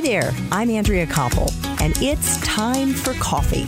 Hi there, I'm Andrea Koppel, and it's time for coffee,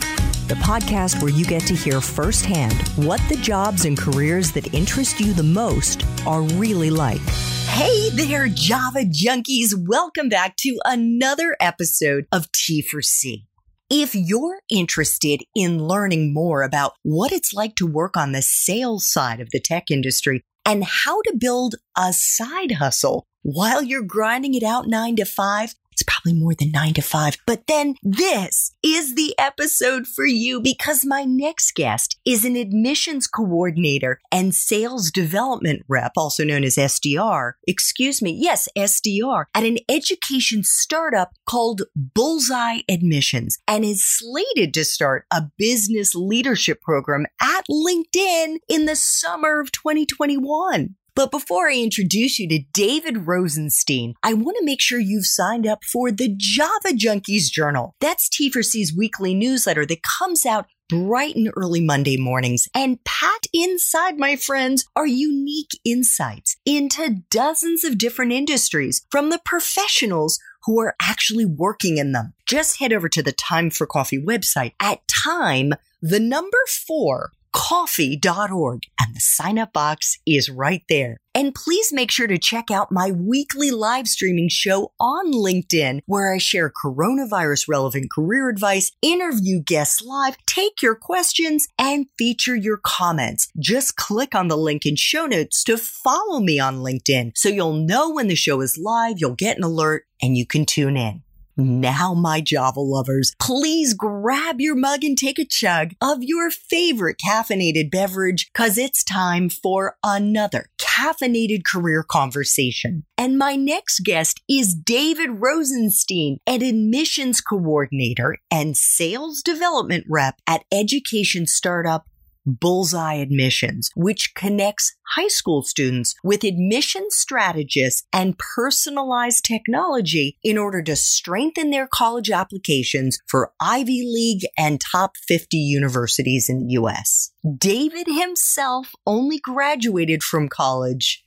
the podcast where you get to hear firsthand what the jobs and careers that interest you the most are really like. Hey there, Java junkies. Welcome back to another episode of T for C. If you're interested in learning more about what it's like to work on the sales side of the tech industry and how to build a side hustle while you're grinding it out nine to five, it's probably more than nine to five. But then this is the episode for you because my next guest is an admissions coordinator and sales development rep, also known as SDR. Excuse me. Yes, SDR at an education startup called Bullseye Admissions and is slated to start a business leadership program at LinkedIn in the summer of 2021. But before I introduce you to David Rosenstein, I want to make sure you've signed up for the Java Junkies Journal. That's T4C's weekly newsletter that comes out bright and early Monday mornings. And packed inside, my friends, are unique insights into dozens of different industries from the professionals who are actually working in them. Just head over to the Time for Coffee website at time, the number four, coffee.org and the sign up box is right there. And please make sure to check out my weekly live streaming show on LinkedIn where I share coronavirus relevant career advice, interview guests live, take your questions and feature your comments. Just click on the link in show notes to follow me on LinkedIn so you'll know when the show is live, you'll get an alert and you can tune in. Mm-hmm. Now, my Java lovers, please grab your mug and take a chug of your favorite caffeinated beverage because it's time for another caffeinated career conversation. And my next guest is David Rosenstein, an admissions coordinator and sales development rep at education startup Bullseye Admissions, which connects high school students with admission strategists and personalized technology in order to strengthen their college applications for Ivy League and top 50 universities in the US. David himself only graduated from college.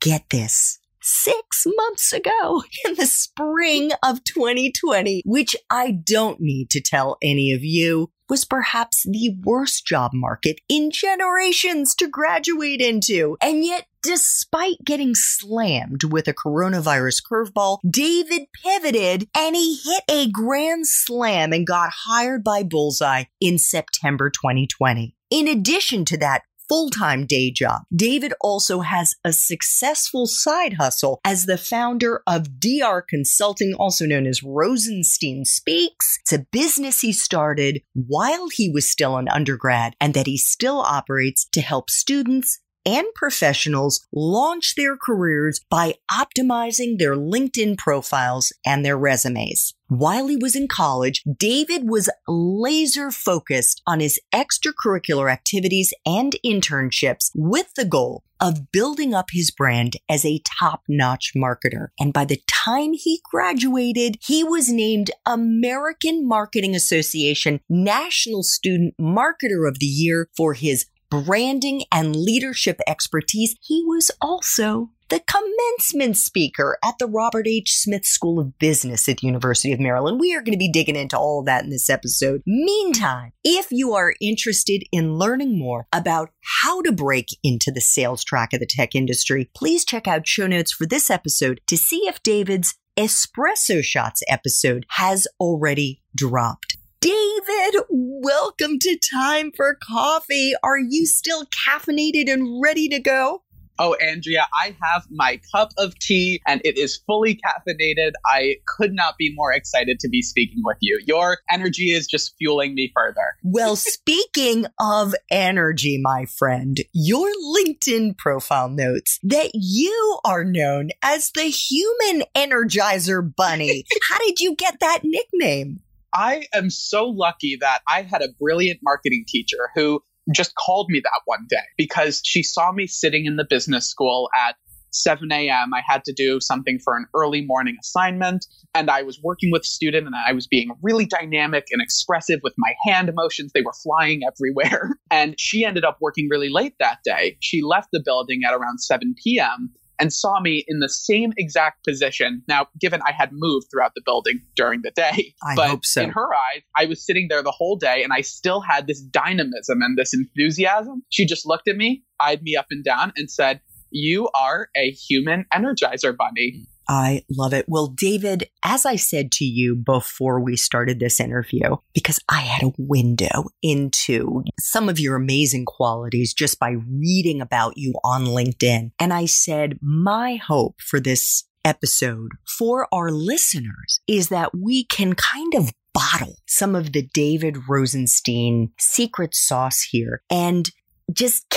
Get this six months ago in the spring of 2020, which I don't need to tell any of you was perhaps the worst job market in generations to graduate into. And yet, despite getting slammed with a coronavirus curveball, David pivoted and he hit a grand slam and got hired by Bullseye in September 2020. In addition to that, full time day job. David also has a successful side hustle as the founder of DR Consulting, also known as Rosenstein Speaks. It's a business he started while he was still an undergrad and that he still operates to help students and professionals launch their careers by optimizing their LinkedIn profiles and their resumes. While he was in college, David was laser focused on his extracurricular activities and internships with the goal of building up his brand as a top notch marketer. And by the time he graduated, he was named American Marketing Association National Student Marketer of the Year for his branding and leadership expertise. He was also the commencement speaker at the Robert H. Smith School of Business at the University of Maryland. We are going to be digging into all of that in this episode. Meantime, if you are interested in learning more about how to break into the sales track of the tech industry, please check out show notes for this episode to see if David's Espresso Shots episode has already dropped. David, welcome to Time for Coffee. Are you still caffeinated and ready to go? Oh, Andrea, I have my cup of tea and it is fully caffeinated. I could not be more excited to be speaking with you. Your energy is just fueling me further. Well, speaking of energy, my friend, your LinkedIn profile notes that you are known as the human energizer bunny. How did you get that nickname? I am so lucky that I had a brilliant marketing teacher who just called me that one day because she saw me sitting in the business school at 7 a.m. I had to do something for an early morning assignment. And I was working with a student and I was being really dynamic and expressive with my hand motions. They were flying everywhere. And she ended up working really late that day. She left the building at around 7 p.m. and saw me in the same exact position. Now, given I had moved throughout the building during the day, I but hope so. in her eyes, I was sitting there the whole day and I still had this dynamism and this enthusiasm. She just looked at me, eyed me up and down, and said, You are a human energizer bunny. I love it. Well, David, as I said to you before we started this interview, because I had a window into some of your amazing qualities just by reading about you on LinkedIn. And I said, my hope for this episode for our listeners is that we can kind of bottle some of the David Rosenstein secret sauce here and just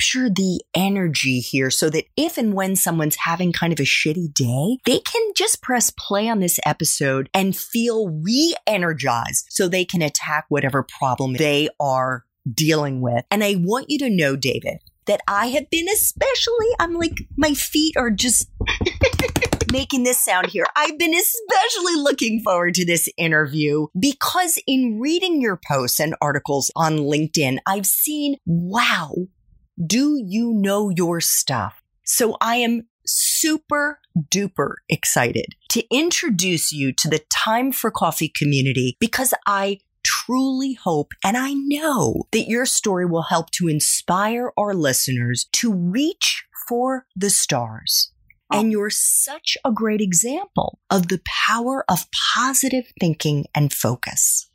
capture the energy here so that if and when someone's having kind of a shitty day, they can just press play on this episode and feel re energized so they can attack whatever problem they are dealing with. And I want you to know, David, that I have been especially, I'm like, my feet are just making this sound here. I've been especially looking forward to this interview because in reading your posts and articles on LinkedIn, I've seen, wow, do you know your stuff? So I am super duper excited to introduce you to the Time for Coffee community because I truly hope and I know that your story will help to inspire our listeners to reach for the stars. Oh. And you're such a great example of the power of positive thinking and focus.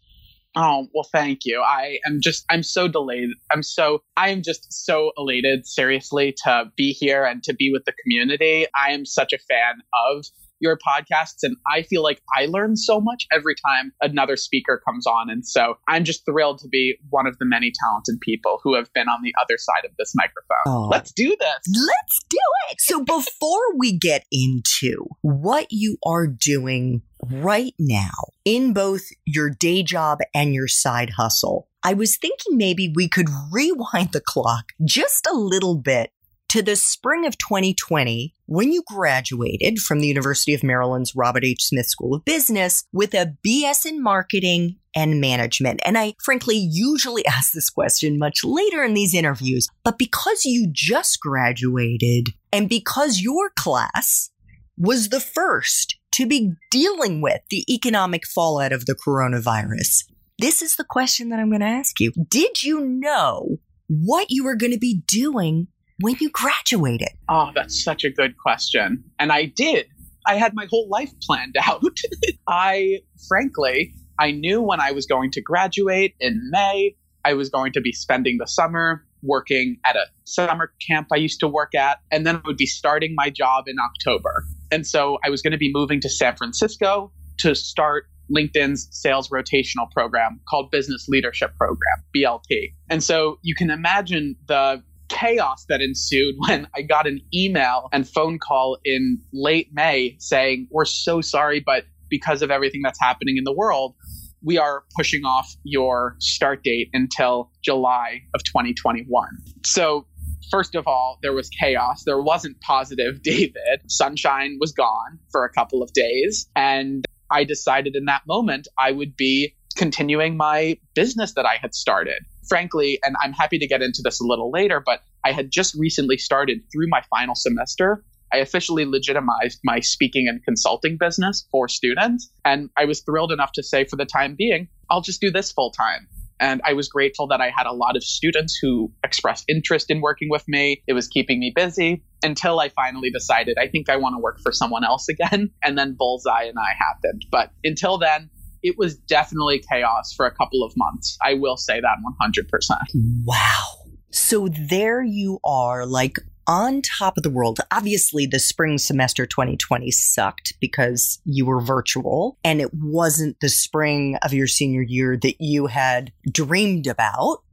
Oh, well, thank you. I am just, I'm so delayed. I'm so, I am just so elated, seriously, to be here and to be with the community. I am such a fan of your podcasts and I feel like I learn so much every time another speaker comes on. And so I'm just thrilled to be one of the many talented people who have been on the other side of this microphone. Oh. Let's do this. Let's do it. So before we get into what you are doing right now in both your day job and your side hustle, I was thinking maybe we could rewind the clock just a little bit to the spring of 2020 when you graduated from the University of Maryland's Robert H. Smith School of Business with a BS in marketing and management. And I frankly usually ask this question much later in these interviews, but because you just graduated and because your class was the first to be dealing with the economic fallout of the coronavirus, this is the question that I'm going to ask you. Did you know what you were going to be doing when you graduated? Oh, that's such a good question. And I did. I had my whole life planned out. I, frankly, I knew when I was going to graduate in May, I was going to be spending the summer working at a summer camp I used to work at, and then I would be starting my job in October. And so I was going to be moving to San Francisco to start LinkedIn's sales rotational program called Business Leadership Program, BLP. And so you can imagine the chaos that ensued when I got an email and phone call in late May saying, We're so sorry, but because of everything that's happening in the world, we are pushing off your start date until July of 2021. So, first of all, there was chaos. There wasn't positive David. Sunshine was gone for a couple of days. And I decided in that moment I would be continuing my business that I had started frankly, and I'm happy to get into this a little later, but I had just recently started through my final semester. I officially legitimized my speaking and consulting business for students. And I was thrilled enough to say, for the time being, I'll just do this full time. And I was grateful that I had a lot of students who expressed interest in working with me. It was keeping me busy until I finally decided I think I want to work for someone else again. And then Bullseye and I happened. But until then, it was definitely chaos for a couple of months. I will say that 100%. Wow. So there you are, like on top of the world. Obviously, the spring semester 2020 sucked because you were virtual and it wasn't the spring of your senior year that you had dreamed about.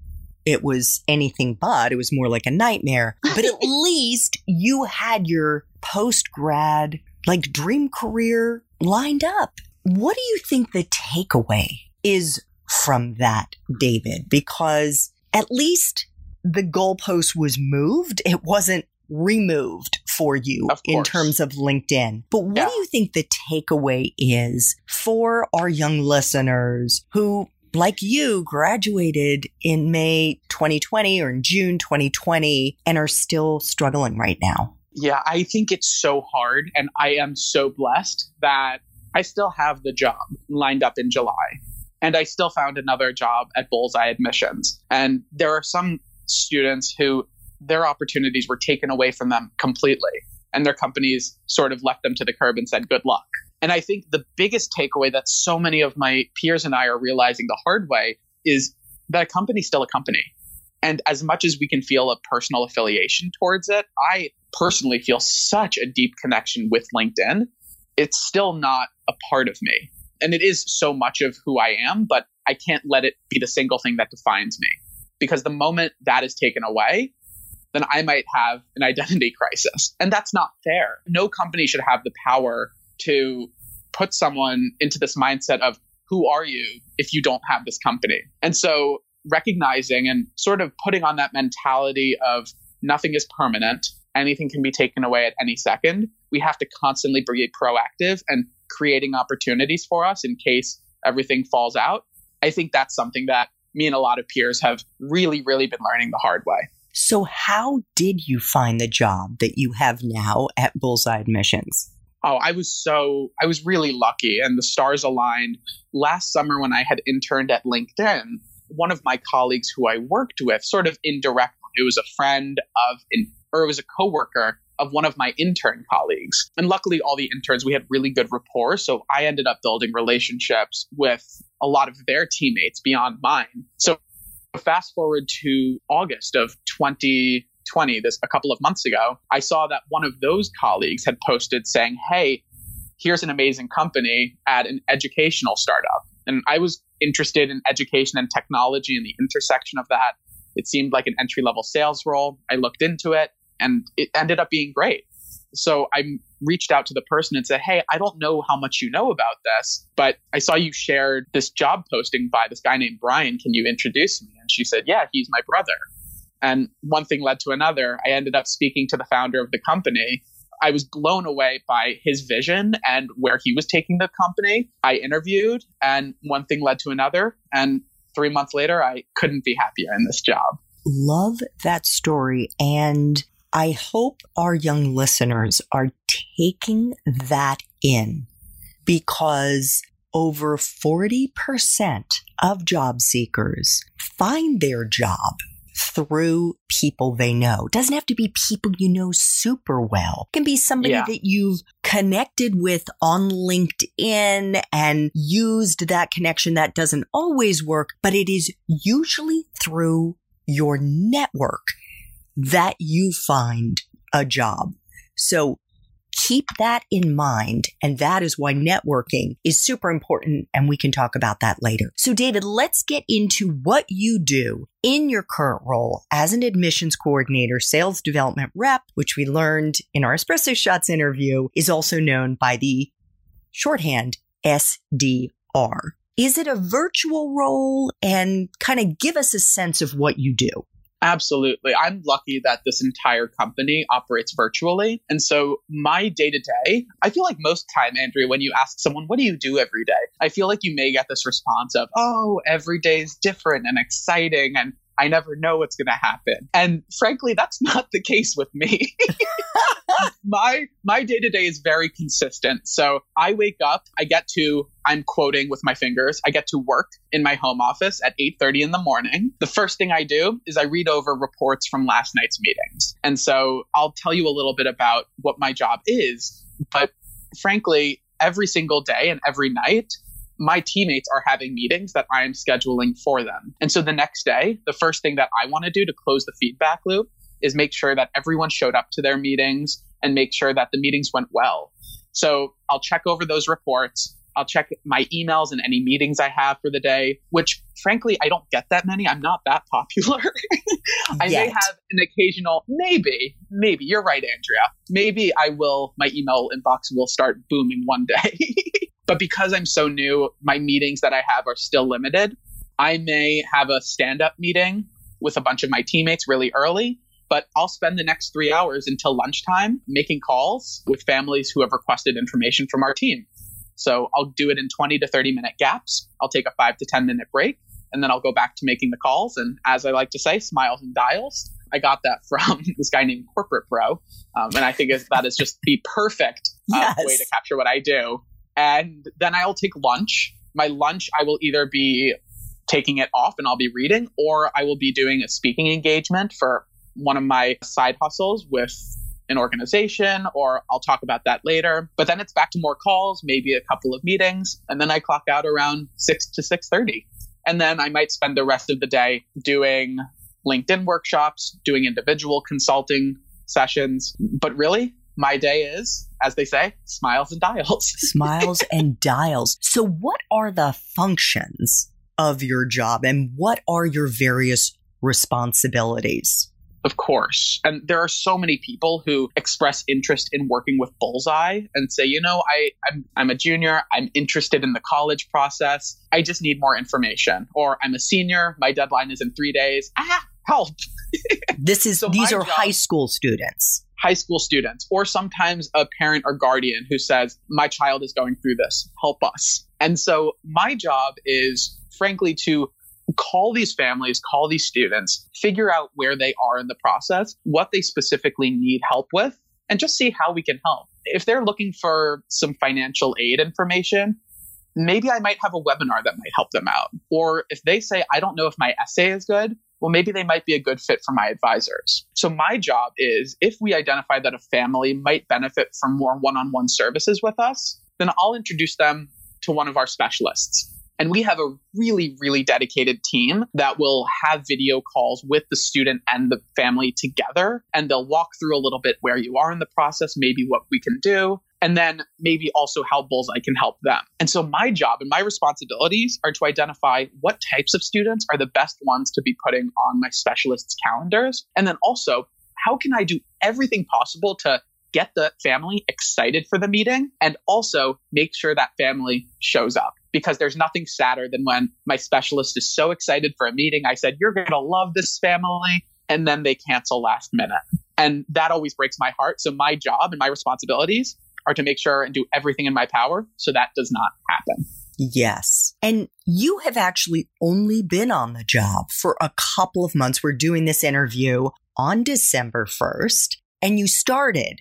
It was anything but. It was more like a nightmare. But at least you had your post grad, like dream career lined up. What do you think the takeaway is from that, David? Because at least the goalpost was moved. It wasn't removed for you in terms of LinkedIn. But what yeah. do you think the takeaway is for our young listeners who, like you, graduated in May 2020 or in June 2020 and are still struggling right now? Yeah, I think it's so hard. And I am so blessed that I still have the job lined up in July. And I still found another job at Bullseye Admissions. And there are some students who their opportunities were taken away from them completely. And their companies sort of left them to the curb and said, good luck. And I think the biggest takeaway that so many of my peers and I are realizing the hard way is that a company's still a company. And as much as we can feel a personal affiliation towards it, I personally feel such a deep connection with LinkedIn. It's still not a part of me. And it is so much of who I am, but I can't let it be the single thing that defines me. Because the moment that is taken away, then I might have an identity crisis. And that's not fair. No company should have the power to put someone into this mindset of who are you if you don't have this company? And so recognizing and sort of putting on that mentality of nothing is permanent, anything can be taken away at any second. We have to constantly be proactive and creating opportunities for us in case everything falls out. I think that's something that me and a lot of peers have really, really been learning the hard way. So, how did you find the job that you have now at Bullseye Admissions? Oh, I was so, I was really lucky and the stars aligned. Last summer, when I had interned at LinkedIn, one of my colleagues who I worked with, sort of indirectly, it was a friend of, or it was a coworker of one of my intern colleagues. And luckily, all the interns, we had really good rapport. So I ended up building relationships with a lot of their teammates beyond mine. So fast forward to August of 2020, this a couple of months ago, I saw that one of those colleagues had posted saying, Hey, here's an amazing company at an educational startup. And I was interested in education and technology and the intersection of that. It seemed like an entry level sales role. I looked into it and it ended up being great. So I reached out to the person and said, Hey, I don't know how much you know about this, but I saw you shared this job posting by this guy named Brian. Can you introduce me? And she said, Yeah, he's my brother. And one thing led to another. I ended up speaking to the founder of the company. I was blown away by his vision and where he was taking the company. I interviewed, and one thing led to another. And three months later, I couldn't be happier in this job. Love that story. And I hope our young listeners are taking that in because over 40% of job seekers find their job through people they know. It doesn't have to be people you know super well. It can be somebody yeah. that you've connected with on LinkedIn and used that connection. That doesn't always work, but it is usually through your network that you find a job. So keep that in mind. And that is why networking is super important. And we can talk about that later. So David, let's get into what you do in your current role as an admissions coordinator, sales development rep, which we learned in our espresso shots interview is also known by the shorthand SDR. Is it a virtual role and kind of give us a sense of what you do? Absolutely. I'm lucky that this entire company operates virtually. And so my day to day, I feel like most time, Andrea, when you ask someone, what do you do every day? I feel like you may get this response of, oh, every day is different and exciting. And I never know what's going to happen. And frankly, that's not the case with me. my my day to day is very consistent. So I wake up, I get to I'm quoting with my fingers. I get to work in my home office at 8:30 in the morning. The first thing I do is I read over reports from last night's meetings. And so I'll tell you a little bit about what my job is, but frankly, every single day and every night my teammates are having meetings that I am scheduling for them. And so the next day, the first thing that I want to do to close the feedback loop is make sure that everyone showed up to their meetings and make sure that the meetings went well. So I'll check over those reports. I'll check my emails and any meetings I have for the day, which frankly, I don't get that many. I'm not that popular. I Yet. may have an occasional, maybe, maybe, you're right, Andrea. Maybe I will, my email inbox will start booming one day. But because I'm so new, my meetings that I have are still limited. I may have a stand up meeting with a bunch of my teammates really early, but I'll spend the next three hours until lunchtime making calls with families who have requested information from our team. So I'll do it in 20 to 30 minute gaps. I'll take a five to 10 minute break and then I'll go back to making the calls. And as I like to say, smiles and dials. I got that from this guy named Corporate Bro. Um, and I think that is just the perfect uh, yes. way to capture what I do. And then I'll take lunch. My lunch, I will either be taking it off and I'll be reading, or I will be doing a speaking engagement for one of my side hustles with an organization, or I'll talk about that later. But then it's back to more calls, maybe a couple of meetings, and then I clock out around six to six thirty. And then I might spend the rest of the day doing LinkedIn workshops, doing individual consulting sessions. But really, my day is, as they say, smiles and dials. smiles and dials. So, what are the functions of your job and what are your various responsibilities? Of course. And there are so many people who express interest in working with Bullseye and say, you know, I, I'm, I'm a junior. I'm interested in the college process. I just need more information. Or I'm a senior. My deadline is in three days. Ah, help. this is, so these are job, high school students. High school students, or sometimes a parent or guardian who says, my child is going through this. Help us. And so my job is frankly to call these families, call these students, figure out where they are in the process, what they specifically need help with, and just see how we can help. If they're looking for some financial aid information, maybe I might have a webinar that might help them out. Or if they say, I don't know if my essay is good, well, maybe they might be a good fit for my advisors. So, my job is if we identify that a family might benefit from more one on one services with us, then I'll introduce them to one of our specialists. And we have a really, really dedicated team that will have video calls with the student and the family together. And they'll walk through a little bit where you are in the process, maybe what we can do, and then maybe also how Bullseye can help them. And so my job and my responsibilities are to identify what types of students are the best ones to be putting on my specialists' calendars. And then also, how can I do everything possible to get the family excited for the meeting and also make sure that family shows up because there's nothing sadder than when my specialist is so excited for a meeting. I said, You're going to love this family. And then they cancel last minute. And that always breaks my heart. So my job and my responsibilities are to make sure and do everything in my power so that does not happen. Yes. And you have actually only been on the job for a couple of months. We're doing this interview on December 1st, and you started,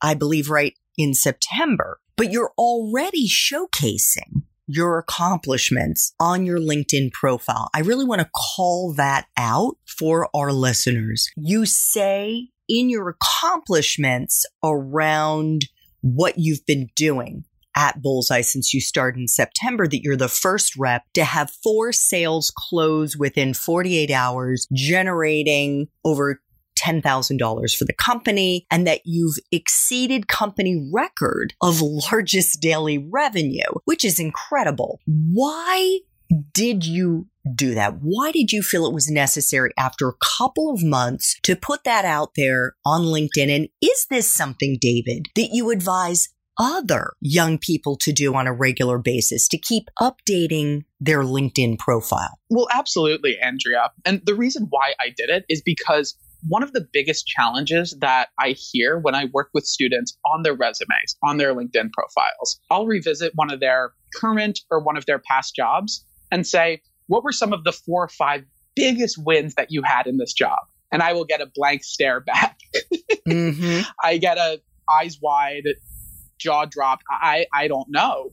I believe, right in September, but you're already showcasing your accomplishments on your LinkedIn profile. I really want to call that out for our listeners. You say in your accomplishments around what you've been doing at Bullseye since you started in September that you're the first rep to have four sales close within 48 hours, generating over $10,000 for the company and that you've exceeded company record of largest daily revenue, which is incredible. Why did you do that? Why did you feel it was necessary after a couple of months to put that out there on LinkedIn? And is this something, David, that you advise other young people to do on a regular basis to keep updating their LinkedIn profile? Well, absolutely, Andrea. And the reason why I did it is because one of the biggest challenges that I hear when I work with students on their resumes, on their LinkedIn profiles, I'll revisit one of their current or one of their past jobs and say, what were some of the four or five biggest wins that you had in this job? And I will get a blank stare back. mm-hmm. I get a eyes wide, jaw dropped. I, I don't know.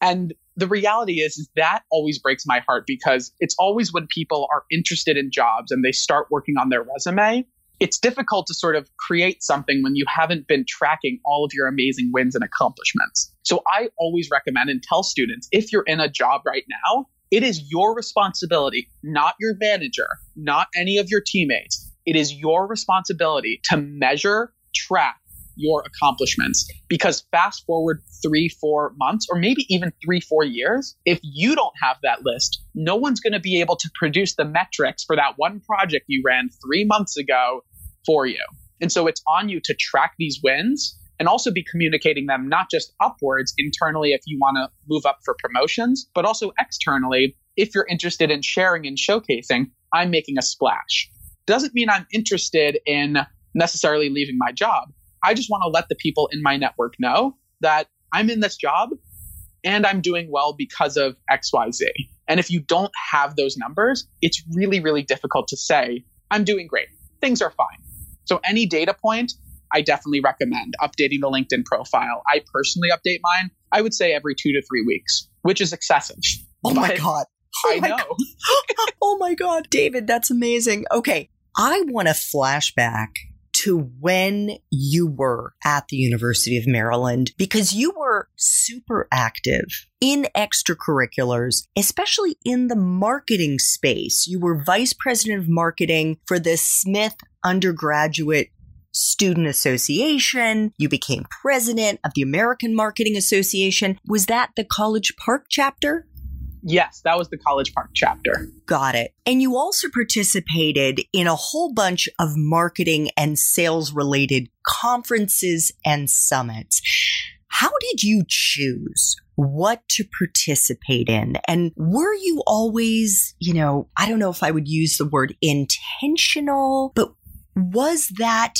And the reality is, is that always breaks my heart because it's always when people are interested in jobs and they start working on their resume, it's difficult to sort of create something when you haven't been tracking all of your amazing wins and accomplishments. So I always recommend and tell students if you're in a job right now, it is your responsibility, not your manager, not any of your teammates. It is your responsibility to measure, track, your accomplishments. Because fast forward three, four months, or maybe even three, four years, if you don't have that list, no one's going to be able to produce the metrics for that one project you ran three months ago for you. And so it's on you to track these wins and also be communicating them not just upwards internally if you want to move up for promotions, but also externally if you're interested in sharing and showcasing, I'm making a splash. Doesn't mean I'm interested in necessarily leaving my job. I just want to let the people in my network know that I'm in this job and I'm doing well because of XYZ. And if you don't have those numbers, it's really, really difficult to say, I'm doing great. things are fine. So any data point, I definitely recommend updating the LinkedIn profile. I personally update mine, I would say every two to three weeks, which is excessive. Oh my God. Oh I know. God. oh my God. David, that's amazing. Okay. I want to flashback to when you were at the University of Maryland because you were super active in extracurriculars, especially in the marketing space. You were vice president of marketing for the Smith undergraduate Student Association. You became president of the American Marketing Association. Was that the College Park chapter? Yes, that was the College Park chapter. Got it. And you also participated in a whole bunch of marketing and sales related conferences and summits. How did you choose what to participate in? And were you always, you know, I don't know if I would use the word intentional, but was that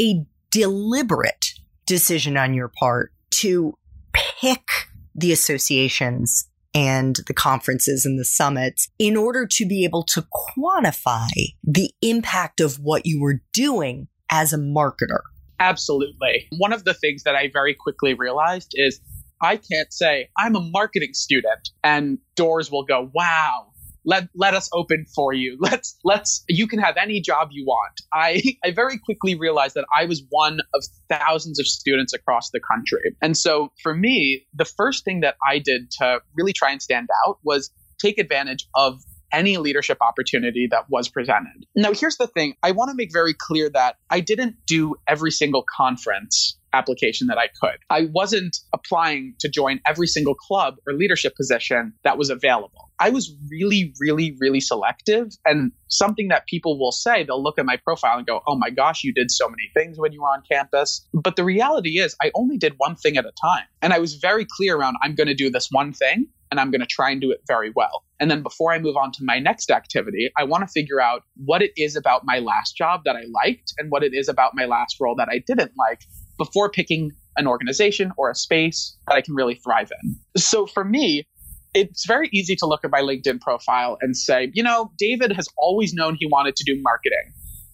a deliberate decision on your part to pick the associations and the conferences and the summits in order to be able to quantify the impact of what you were doing as a marketer. Absolutely. One of the things that I very quickly realized is I can't say I'm a marketing student and doors will go, wow, let let us open for you. Let's let's you can have any job you want. I i very quickly realized that i was one of thousands of students across the country. And so for me the first thing that i did to really try and stand out was take advantage of any leadership opportunity that was presented. Now, here's the thing I want to make very clear that I didn't do every single conference application that I could. I wasn't applying to join every single club or leadership position that was available. I was really, really, really selective. And something that people will say, they'll look at my profile and go, oh my gosh, you did so many things when you were on campus. But the reality is, I only did one thing at a time. And I was very clear around, I'm going to do this one thing and I'm going to try and do it very well. And then before I move on to my next activity, I want to figure out what it is about my last job that I liked and what it is about my last role that I didn't like before picking an organization or a space that I can really thrive in. So for me, it's very easy to look at my LinkedIn profile and say, you know, David has always known he wanted to do marketing,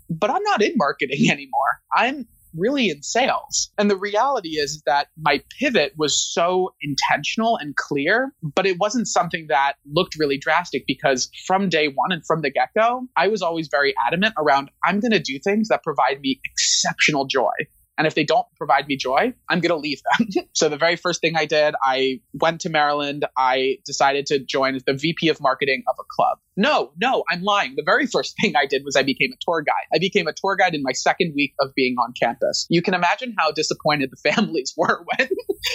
but I'm not in marketing anymore. I'm really in sales. And the reality is that my pivot was so intentional and clear, but it wasn't something that looked really drastic because from day one and from the get go, I was always very adamant around I'm going to do things that provide me exceptional joy. And if they don't provide me joy, I'm going to leave them. so the very first thing I did, I went to Maryland. I decided to join as the VP of marketing of a club. No, no, I'm lying. The very first thing I did was I became a tour guide. I became a tour guide in my second week of being on campus. You can imagine how disappointed the families were when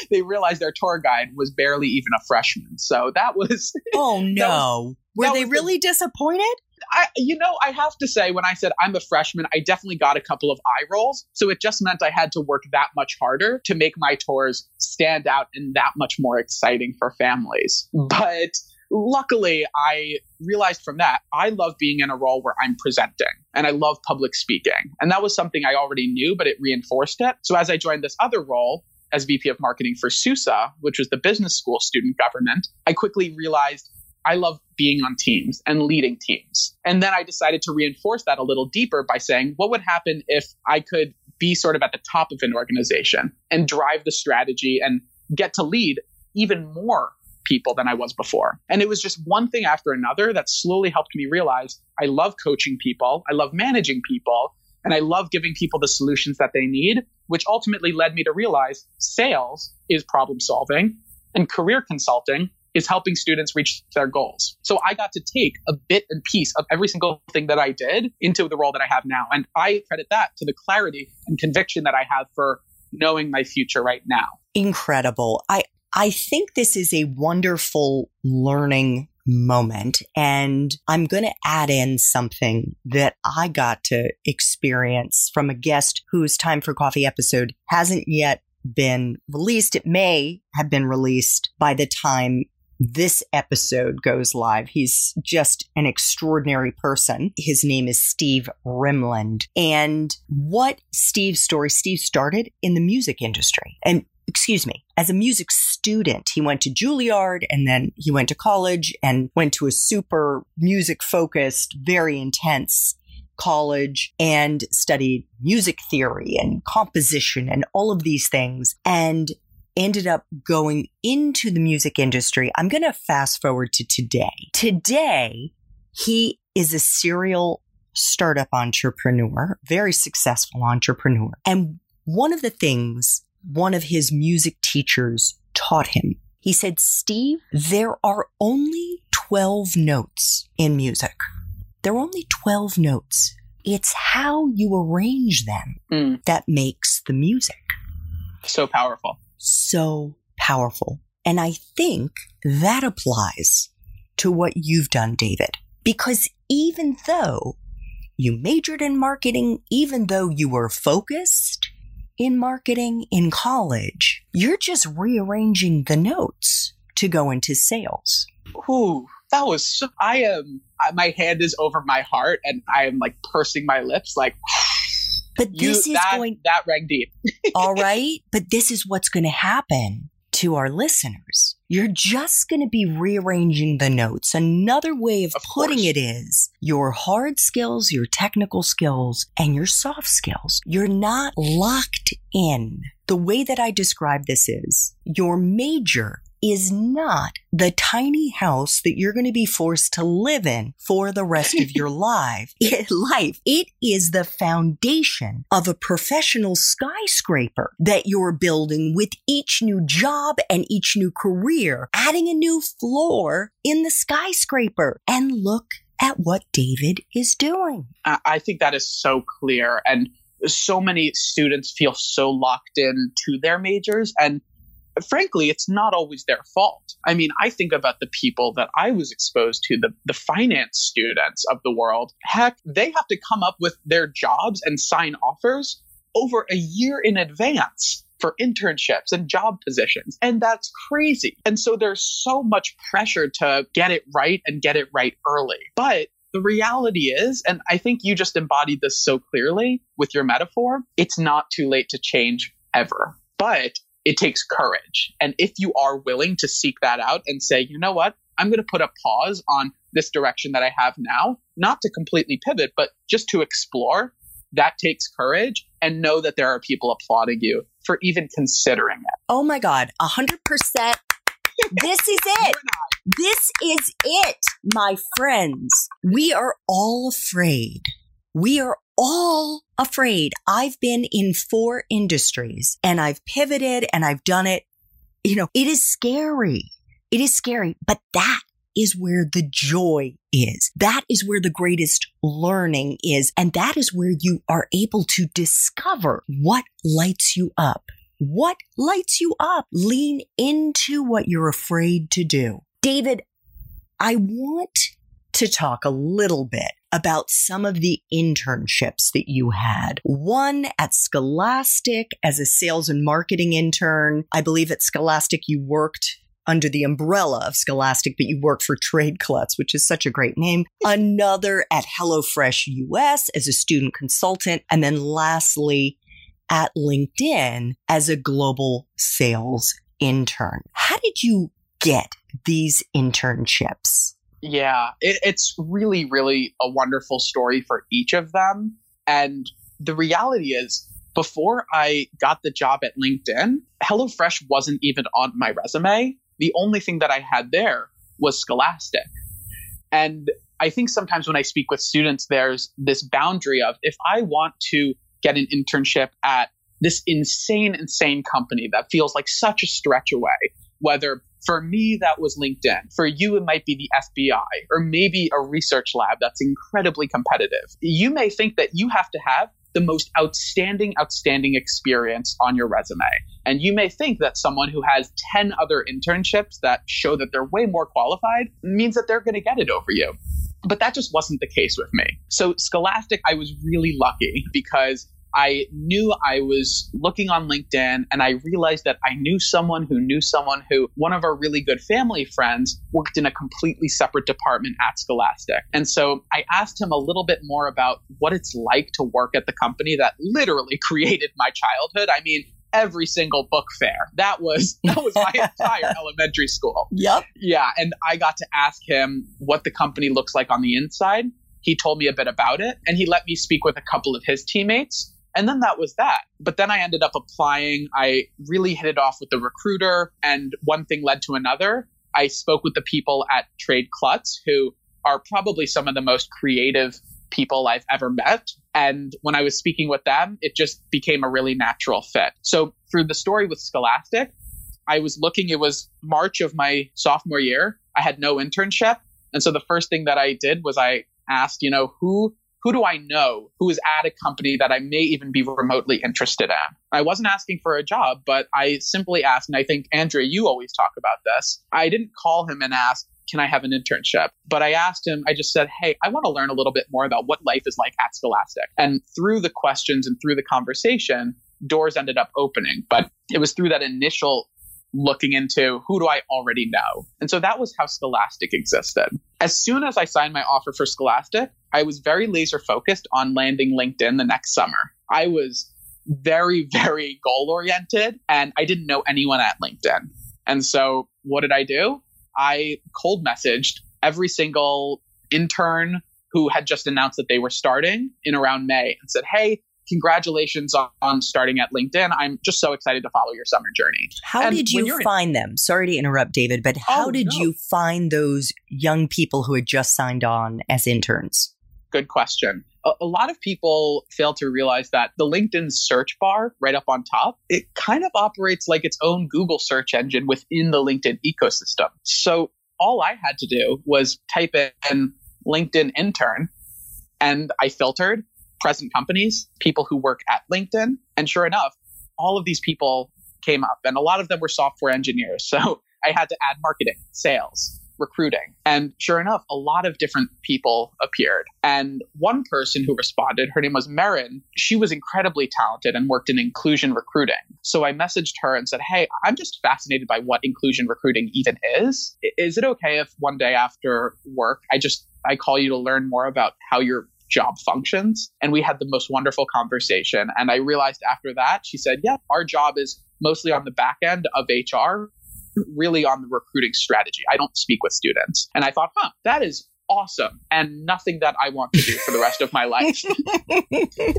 they realized their tour guide was barely even a freshman. So that was. Oh, no. Was, were they really the, disappointed? I, you know, I have to say, when I said I'm a freshman, I definitely got a couple of eye rolls. So it just meant I had to work that much harder to make my tours stand out and that much more exciting for families. Mm. But luckily, I realized from that I love being in a role where I'm presenting and I love public speaking. And that was something I already knew, but it reinforced it. So as I joined this other role, as VP of marketing for SUSA, which was the business school student government, I quickly realized I love being on teams and leading teams. And then I decided to reinforce that a little deeper by saying, what would happen if I could be sort of at the top of an organization and drive the strategy and get to lead even more people than I was before. And it was just one thing after another that slowly helped me realize I love coaching people, I love managing people, and I love giving people the solutions that they need, which ultimately led me to realize sales is problem solving and career consulting is helping students reach their goals. So I got to take a bit and piece of every single thing that I did into the role that I have now. And I credit that to the clarity and conviction that I have for knowing my future right now. Incredible. I, I think this is a wonderful learning moment. And I'm going to add in something that I got to experience from a guest whose Time for Coffee episode hasn't yet been released. It may have been released by the time this episode goes live. He's just an extraordinary person. His name is Steve Rimland. And what Steve's story, Steve started in the music industry. And excuse me, as a music student, he went to Juilliard and then he went to college and went to a super music focused, very intense college and studied music theory and composition and all of these things and ended up going into the music industry. I'm going to fast forward to today. Today, he is a serial startup entrepreneur, very successful entrepreneur. And one of the things one of his music teachers taught him, he said, Steve, there are only 12 notes in music. There are only 12 notes. It's how you arrange them Mm. that makes the music So powerful. So powerful. And I think that applies to what you've done, David, because even though you majored in marketing, even though you were focused in marketing in college, you're just rearranging the notes to go into sales. Ooh, that was so, I am my hand is over my heart and I am like pursing my lips like But you this is that going, that rang deep. all right, but this is what's going to happen to our listeners. You're just going to be rearranging the notes. Another way of, Of putting course. it is your hard skills, your technical skills, and your soft skills. You're not locked in. The way that I describe this is your major is not the tiny house that you're going to be forced to live in for the rest of your life. It, life. It is the foundation of a professional skyscraper that you're building with each new job and each new career, adding a new floor in the skyscraper. And look at what David is doing. I, I think that is so clear and so many students feel so locked in to their majors and frankly it's not always their fault i mean i think about the people that i was exposed to the, the finance students of the world heck they have to come up with their jobs and sign offers over a year in advance for internships and job positions. And that's crazy. And so there's so much pressure to get it right and get it right early. But the reality is, and I think you just embodied this so clearly with your metaphor, it's not too late to change ever. But it takes courage. And if you are willing to seek that out and say, you know what, I'm going to put a pause on this direction that I have now, not to completely pivot, but just to explore, that takes courage and know that there are people applauding you for even considering it. Oh my God, 100%. this is it. This is it, my friends. We are all afraid. We are all afraid. I've been in four industries and I've pivoted and I've done it. You know, it is scary. It is scary, but that is where the joy is. That is where the greatest learning is. And that is where you are able to discover what lights you up. What lights you up? Lean into what you're afraid to do. David, I want to talk a little bit about some of the internships that you had. One at Scholastic as a sales and marketing intern. I believe at Scholastic you worked under the umbrella of Scholastic, but you worked for Trade Klutz, which is such a great name. Another at HelloFresh US as a student consultant. And then lastly, at LinkedIn as a global sales intern. How did you get these internships? Yeah, it, it's really, really a wonderful story for each of them. And the reality is, before I got the job at LinkedIn, HelloFresh wasn't even on my resume. The only thing that I had there was Scholastic. And I think sometimes when I speak with students, there's this boundary of if I want to get an internship at this insane, insane company that feels like such a stretch away, whether for me that was LinkedIn, for you it might be the FBI, or maybe a research lab that's incredibly competitive. You may think that you have to have the most outstanding, outstanding experience on your resume. And you may think that someone who has 10 other internships that show that they're way more qualified means that they're going to get it over you. But that just wasn't the case with me. So, Scholastic, I was really lucky because I knew I was looking on LinkedIn and I realized that I knew someone who knew someone who, one of our really good family friends, worked in a completely separate department at Scholastic. And so I asked him a little bit more about what it's like to work at the company that literally created my childhood. I mean, every single book fair. That was that was my entire elementary school. Yep. Yeah, and I got to ask him what the company looks like on the inside. He told me a bit about it and he let me speak with a couple of his teammates. And then that was that. But then I ended up applying. I really hit it off with the recruiter, and one thing led to another. I spoke with the people at Trade Klutz, who are probably some of the most creative people I've ever met. And when I was speaking with them, it just became a really natural fit. So through the story with Scholastic, I was looking, it was March of my sophomore year. I had no internship. And so the first thing that I did was I asked, you know, who who do I know who is at a company that I may even be remotely interested in? I wasn't asking for a job, but I simply asked, and I think, Andrea, you always talk about this. I didn't call him and ask, can I have an internship? But I asked him, I just said, hey, I want to learn a little bit more about what life is like at Scholastic. And through the questions and through the conversation, doors ended up opening. But it was through that initial looking into who do I already know. And so that was how Scholastic existed. As soon as I signed my offer for Scholastic, I was very laser focused on landing LinkedIn the next summer. I was very, very goal oriented and I didn't know anyone at LinkedIn. And so what did I do? I cold messaged every single intern who had just announced that they were starting in around May and said, Hey, congratulations on, on, starting at LinkedIn. I'm just so excited to follow your summer journey. How and did you find in- them? Sorry to interrupt, David, but how oh, did no. you find those young people who had just signed on as interns? Good question. A, a lot of people fail to realize that the LinkedIn search bar right up on top, it kind of operates like its own Google search engine within the LinkedIn ecosystem. So all I had to do was type in LinkedIn intern and I filtered present companies, people who work at LinkedIn. And sure enough, all of these people came up, and a lot of them were software engineers. So I had to add marketing, sales, recruiting. And sure enough, a lot of different people appeared. And one person who responded, her name was Marin, she was incredibly talented and worked in inclusion recruiting. So I messaged her and said, Hey, I'm just fascinated by what inclusion recruiting even is. Is it okay if one day after work, I just I call you to learn more about how your job functions. And we had the most wonderful conversation. And I realized after that, she said, Yeah, our job is mostly on the back end of HR, really on the recruiting strategy. I don't speak with students. And I thought, huh, that is awesome and nothing that I want to do for the rest of my life.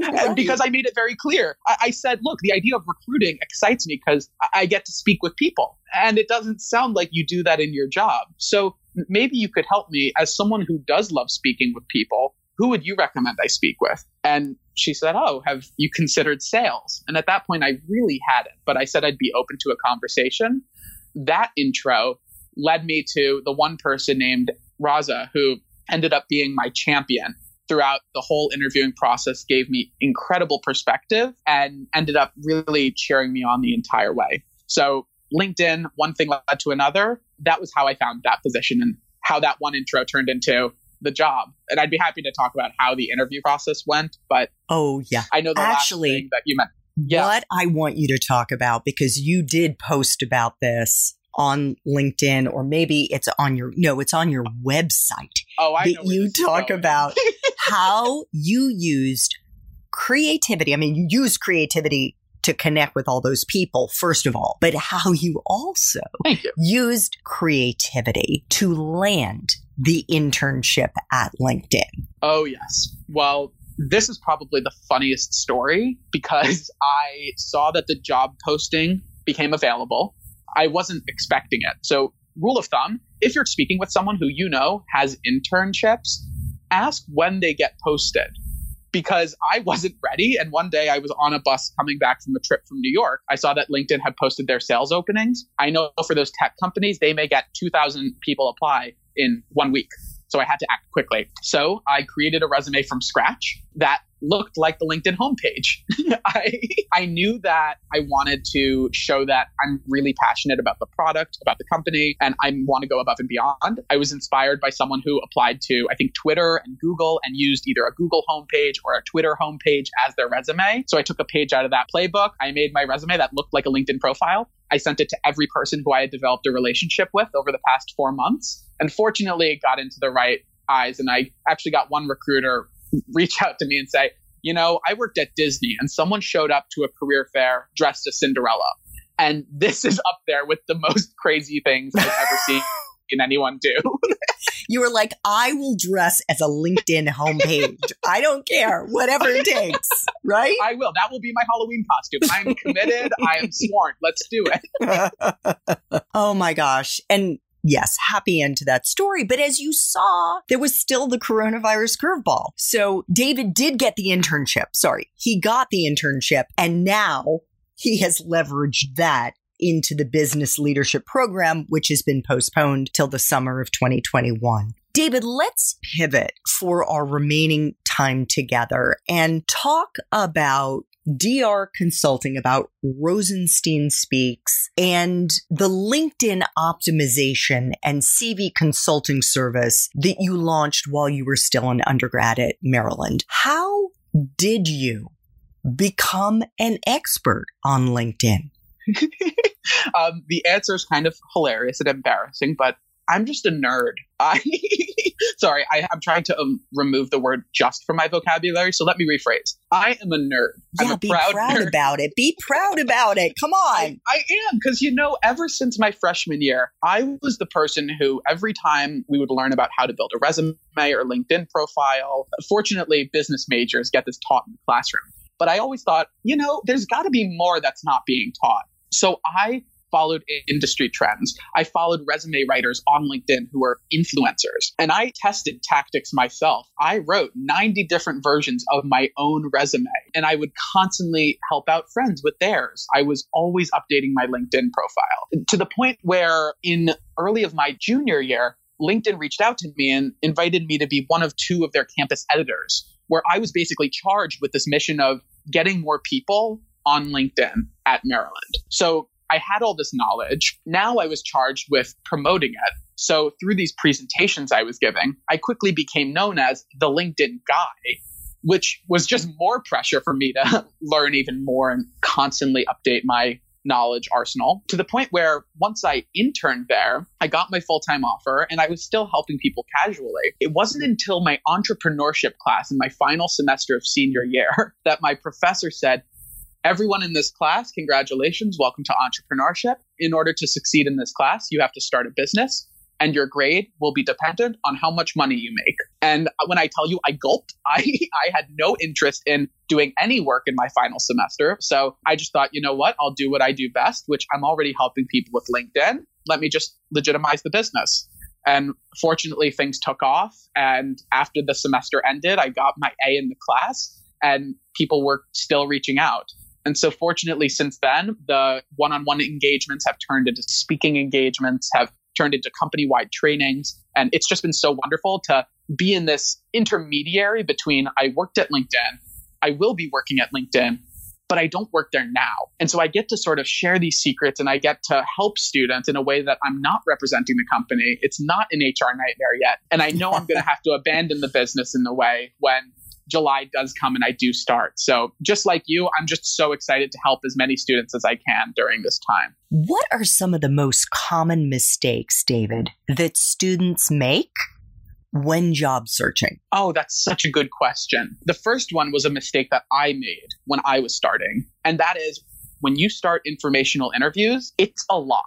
and because I made it very clear, I, I, said, look, the idea of recruiting excites me because I, I get to speak with people. And it doesn't sound like you do that in your job. So maybe you could help me as someone who does love speaking with people. Who would you recommend I speak with? And she said, Oh, have you considered sales? And at that point, I really hadn't, but I said I'd be open to a conversation. That intro led me to the one person named Raza, who ended up being my champion throughout the whole interviewing process, gave me incredible perspective and ended up really cheering me on the entire way. So LinkedIn, one thing led to another. That was how I found that position and how that one intro turned into the job. And I'd be happy to talk about how the interview process went. But oh yeah, I know the actually that you meant. Yeah. What I want you to talk about because you did post about this on LinkedIn or maybe it's on your no, it's on your website. Oh, I that you talk about how you used creativity. I mean, you use creativity to connect with all those people, first of all, but how you also you. used creativity to land the internship at LinkedIn. Oh, yes. Well, this is probably the funniest story because I saw that the job posting became available. I wasn't expecting it. So, rule of thumb if you're speaking with someone who you know has internships, ask when they get posted because I wasn't ready. And one day I was on a bus coming back from a trip from New York. I saw that LinkedIn had posted their sales openings. I know for those tech companies, they may get 2,000 people apply in one week. So I had to act quickly. So I created a resume from scratch that looked like the LinkedIn homepage. I I knew that I wanted to show that I'm really passionate about the product, about the company, and I want to go above and beyond. I was inspired by someone who applied to I think Twitter and Google and used either a Google homepage or a Twitter homepage as their resume. So I took a page out of that playbook. I made my resume that looked like a LinkedIn profile. I sent it to every person who I had developed a relationship with over the past 4 months. And fortunately, it got into the right eyes and I actually got one recruiter reach out to me and say, you know, I worked at Disney and someone showed up to a career fair dressed as Cinderella. And this is up there with the most crazy things I've ever seen anyone do. You were like, I will dress as a LinkedIn homepage. I don't care, whatever it takes, right? I will. That will be my Halloween costume. I'm committed. I am sworn. Let's do it. oh my gosh. And yes, happy end to that story. But as you saw, there was still the coronavirus curveball. So David did get the internship. Sorry, he got the internship and now he has leveraged that into the business leadership program, which has been postponed till the summer of 2021. David, let's pivot for our remaining time together and talk about DR Consulting about Rosenstein Speaks and the LinkedIn optimization and CV consulting service that you launched while you were still an undergrad at Maryland. How did you become an expert on LinkedIn? um, the answer is kind of hilarious and embarrassing, but I'm just a nerd. I sorry, I, am trying to um, remove the word "just" from my vocabulary. So let me rephrase. I am a nerd. Yeah, I'm a be proud, proud about it. Be proud about it. Come on. I, I am because you know, ever since my freshman year, I was the person who every time we would learn about how to build a resume or LinkedIn profile. Fortunately, business majors get this taught in the classroom. But I always thought, you know, there's got to be more that's not being taught. So I followed industry trends. I followed resume writers on LinkedIn who were influencers and I tested tactics myself. I wrote 90 different versions of my own resume and I would constantly help out friends with theirs. I was always updating my LinkedIn profile to the point where in early of my junior year, LinkedIn reached out to me and invited me to be one of two of their campus editors, where I was basically charged with this mission of getting more people on LinkedIn at Maryland. So I had all this knowledge. Now I was charged with promoting it. So through these presentations I was giving, I quickly became known as the LinkedIn guy, which was just more pressure for me to learn even more and constantly update my knowledge arsenal to the point where once I interned there, I got my full time offer and I was still helping people casually. It wasn't until my entrepreneurship class in my final semester of senior year that my professor said, Everyone in this class, congratulations, welcome to entrepreneurship. In order to succeed in this class, you have to start a business and your grade will be dependent on how much money you make. And when I tell you I gulped, I, I had no interest in doing any work in my final semester. So I just thought, you know what? I'll do what I do best, which I'm already helping people with LinkedIn. Let me just legitimize the business. And fortunately, things took off. And after the semester ended, I got my A in the class, and people were still reaching out. And so, fortunately, since then, the one on one engagements have turned into speaking engagements, have turned into company wide trainings. And it's just been so wonderful to be in this intermediary between I worked at LinkedIn, I will be working at LinkedIn, but I don't work there now. And so I get to sort of share these secrets and I get to help students in a way that I'm not representing the company. It's not an HR nightmare yet. And I know I'm going to have to abandon the business in a way when July does come and I do start. So, just like you, I'm just so excited to help as many students as I can during this time. What are some of the most common mistakes, David, that students make when job searching? Oh, that's such a good question. The first one was a mistake that I made when I was starting, and that is when you start informational interviews, it's a lot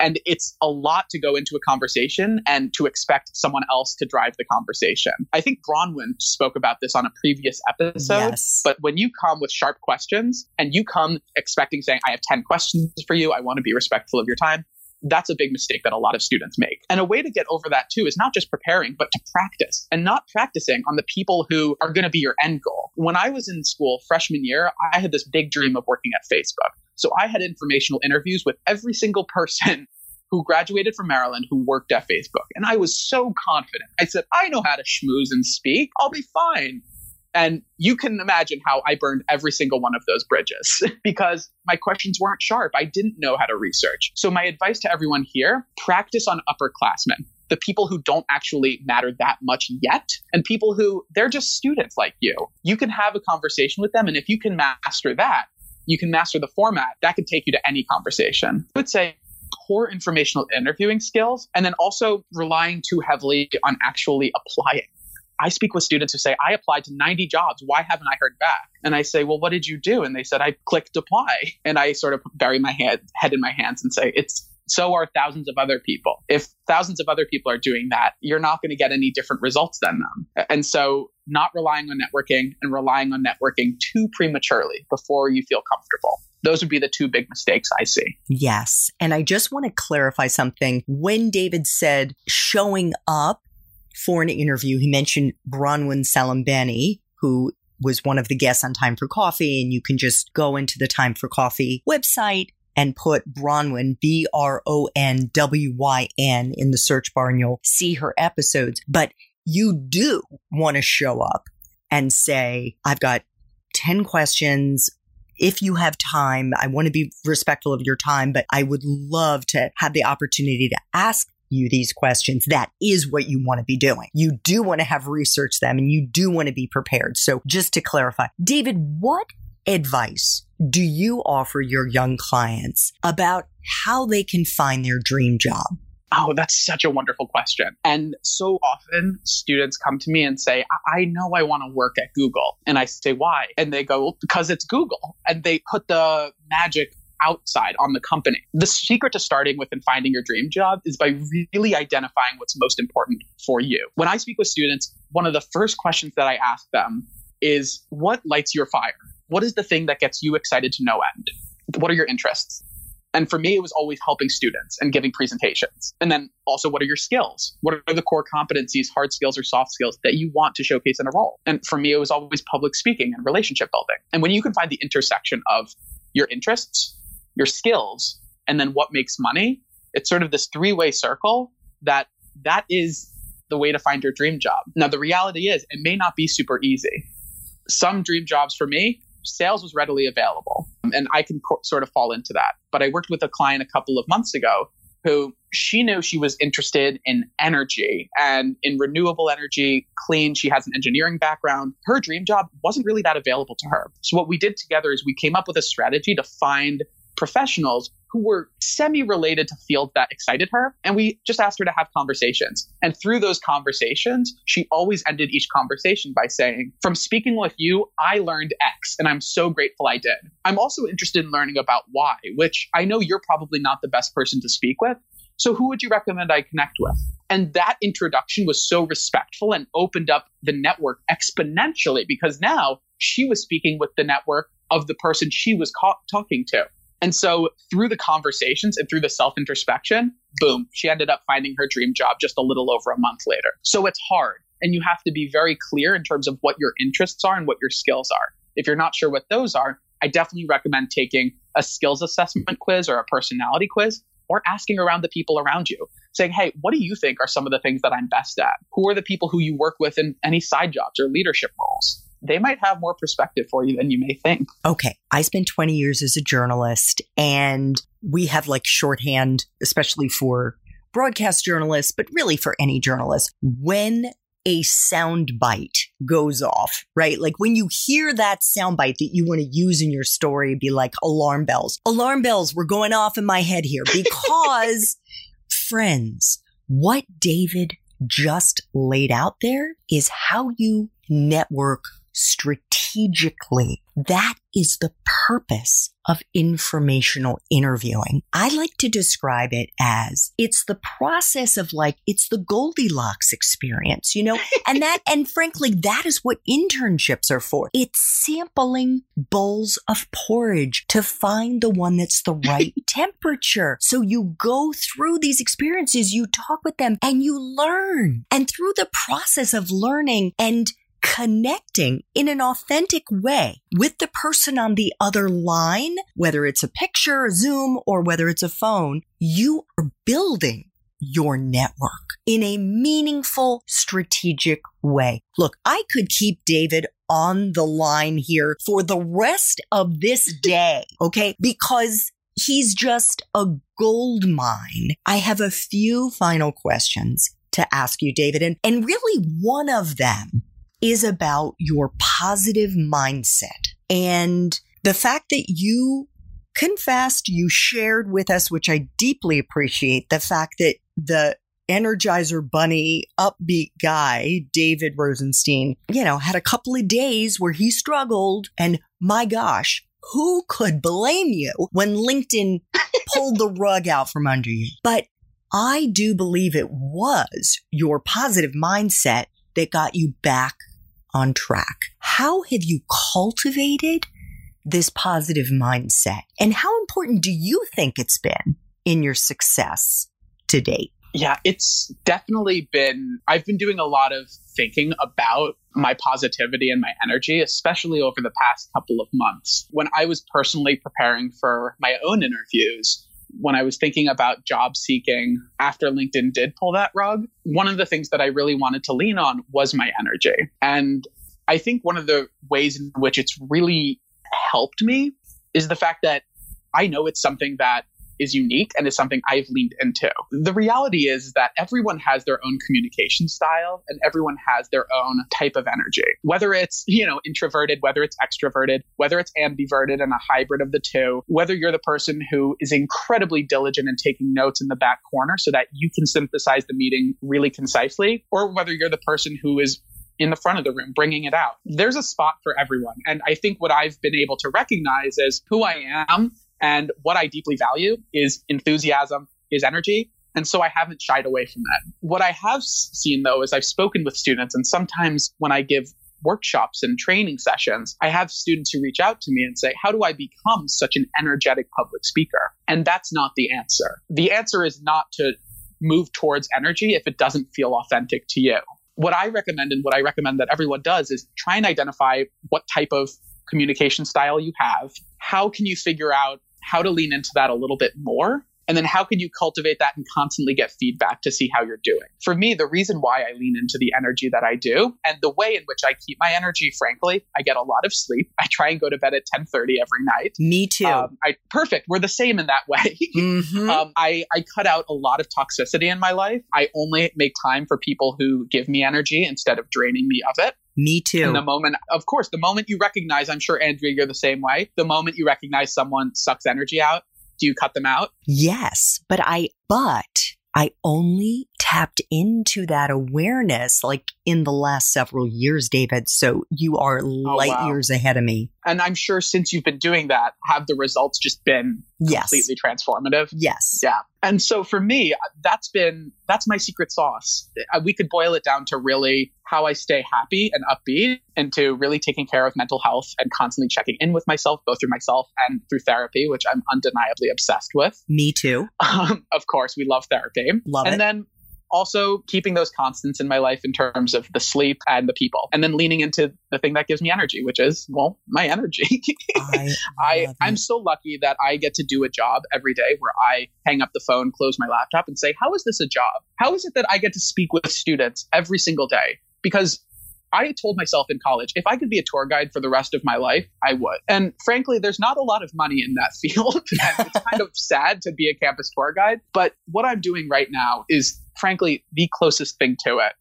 and it's a lot to go into a conversation and to expect someone else to drive the conversation. I think Bronwyn spoke about this on a previous episode. Yes. But when you come with sharp questions and you come expecting saying, I have 10 questions for you, I want to be respectful of your time. That's a big mistake that a lot of students make. And a way to get over that too is not just preparing, but to practice and not practicing on the people who are going to be your end goal. When I was in school freshman year, I had this big dream of working at Facebook. So I had informational interviews with every single person who graduated from Maryland who worked at Facebook. And I was so confident. I said, I know how to schmooze and speak. I'll be fine. And you can imagine how I burned every single one of those bridges because my questions weren't sharp. I didn't know how to research. So, my advice to everyone here practice on upperclassmen, the people who don't actually matter that much yet, and people who they're just students like you. You can have a conversation with them. And if you can master that, you can master the format, that could take you to any conversation. I would say core informational interviewing skills, and then also relying too heavily on actually applying. I speak with students who say, I applied to 90 jobs. Why haven't I heard back? And I say, Well, what did you do? And they said, I clicked apply. And I sort of bury my head, head in my hands and say, It's So are thousands of other people. If thousands of other people are doing that, you're not going to get any different results than them. And so, not relying on networking and relying on networking too prematurely before you feel comfortable. Those would be the two big mistakes I see. Yes. And I just want to clarify something. When David said showing up for an interview, he mentioned Bronwyn Salembani, who was one of the guests on Time for Coffee. And you can just go into the Time for Coffee website and put Bronwyn, B R O N W Y N, in the search bar and you'll see her episodes. But you do want to show up and say, I've got 10 questions. If you have time, I want to be respectful of your time, but I would love to have the opportunity to ask you these questions. That is what you want to be doing. You do want to have researched them and you do want to be prepared. So just to clarify, David, what advice do you offer your young clients about how they can find their dream job? Oh, that's such a wonderful question. And so often students come to me and say, I know I want to work at Google. And I say, why? And they go, well, because it's Google. And they put the magic outside on the company. The secret to starting with and finding your dream job is by really identifying what's most important for you. When I speak with students, one of the first questions that I ask them is what lights your fire? What is the thing that gets you excited to no end? What are your interests? And for me, it was always helping students and giving presentations. And then also, what are your skills? What are the core competencies, hard skills or soft skills that you want to showcase in a role? And for me, it was always public speaking and relationship building. And when you can find the intersection of your interests, your skills, and then what makes money, it's sort of this three way circle that that is the way to find your dream job. Now, the reality is it may not be super easy. Some dream jobs for me, sales was readily available um, and I can co- sort of fall into that. But I worked with a client a couple of months ago who she knew she was interested in energy and in renewable energy, clean. She has an engineering background. Her dream job wasn't really that available to her. So, what we did together is we came up with a strategy to find professionals who were semi related to fields that excited her. And we just asked her to have conversations. And through those conversations, she always ended each conversation by saying, From speaking with you, I learned X, and I'm so grateful I did. I'm also interested in learning about Y, which I know you're probably not the best person to speak with. So who would you recommend I connect with? And that introduction was so respectful and opened up the network exponentially because now she was speaking with the network of the person she was ca- talking to. And so through the conversations and through the self introspection, boom, she ended up finding her dream job just a little over a month later. So it's hard. And you have to be very clear in terms of what your interests are and what your skills are. If you're not sure what those are, I definitely recommend taking a skills assessment quiz or a personality quiz or asking around the people around you, saying, Hey, what do you think are some of the things that I'm best at? Who are the people who you work with in any side jobs or leadership roles? They might have more perspective for you than you may think. Okay. I spent 20 years as a journalist and we have like shorthand, especially for broadcast journalists, but really for any journalist. When a sound bite goes off, right? Like when you hear that sound bite that you want to use in your story, be like alarm bells. Alarm bells were going off in my head here because friends, what David just laid out there is how you network strategically. That is the purpose of informational interviewing. I like to describe it as it's the process of like, it's the Goldilocks experience, you know? And that, and frankly, that is what internships are for. It's sampling bowls of porridge to find the one that's the right temperature. So you go through these experiences, you talk with them and you learn. And through the process of learning and connecting in an authentic way with the person on the other line, whether it's a picture, a Zoom, or whether it's a phone, you are building your network in a meaningful, strategic way. Look, I could keep David on the line here for the rest of this day, okay? Because he's just a gold mine. I have a few final questions to ask you, David, and, and really one of them is about your positive mindset. And the fact that you confessed, you shared with us, which I deeply appreciate, the fact that the Energizer Bunny upbeat guy, David Rosenstein, you know, had a couple of days where he struggled and my gosh, who could blame you when LinkedIn pulled the rug out from under you? But I do believe it was your positive mindset that got you back on track. How have you cultivated this positive mindset? And how important do you think it's been in your success to date? Yeah, it's definitely been, I've been doing a lot of thinking about my positivity and my energy, especially over the past couple of months. When I was personally preparing for my own interviews, when I was thinking about job seeking after LinkedIn did pull that rug, one of the things that I really wanted to lean on was my energy. And I think one of the ways in which it's really helped me is the fact that I know it's something that is unique and is something I've leaned into. The reality is that everyone has their own communication style and everyone has their own type of energy. Whether it's, you know, introverted, whether it's extroverted, whether it's ambiverted and a hybrid of the two, whether you're the person who is incredibly diligent in taking notes in the back corner so that you can synthesize the meeting really concisely, or whether you're the person who is in the front of the room, bringing it out. There's a spot for everyone. And I think what I've been able to recognize is who I am and what I deeply value is enthusiasm, is energy. And so I haven't shied away from that. What I have seen though is I've spoken with students, and sometimes when I give workshops and training sessions, I have students who reach out to me and say, How do I become such an energetic public speaker? And that's not the answer. The answer is not to move towards energy if it doesn't feel authentic to you. What I recommend and what I recommend that everyone does is try and identify what type of communication style you have. How can you figure out how to lean into that a little bit more and then how can you cultivate that and constantly get feedback to see how you're doing? For me, the reason why I lean into the energy that I do and the way in which I keep my energy, frankly, I get a lot of sleep. I try and go to bed at 1030 every night. Me too. Um, I, perfect. We're the same in that way. Mm-hmm. um, I, I cut out a lot of toxicity in my life. I only make time for people who give me energy instead of draining me of it. Me too. And the moment, of course, the moment you recognize, I'm sure, Andrea, you're the same way. The moment you recognize someone sucks energy out, do you cut them out? Yes, but I, but I only tapped into that awareness like in the last several years, David. So you are oh, light wow. years ahead of me. And I'm sure since you've been doing that, have the results just been yes. completely transformative? Yes. Yeah. And so for me, that's been, that's my secret sauce. Uh, we could boil it down to really how I stay happy and upbeat and to really taking care of mental health and constantly checking in with myself, both through myself and through therapy, which I'm undeniably obsessed with. Me too. Um, of course, we love therapy. Love and it. then also keeping those constants in my life in terms of the sleep and the people and then leaning into the thing that gives me energy which is well my energy i, I i'm so lucky that i get to do a job every day where i hang up the phone close my laptop and say how is this a job how is it that i get to speak with students every single day because I told myself in college, if I could be a tour guide for the rest of my life, I would. And frankly, there's not a lot of money in that field. it's kind of sad to be a campus tour guide. But what I'm doing right now is, frankly, the closest thing to it.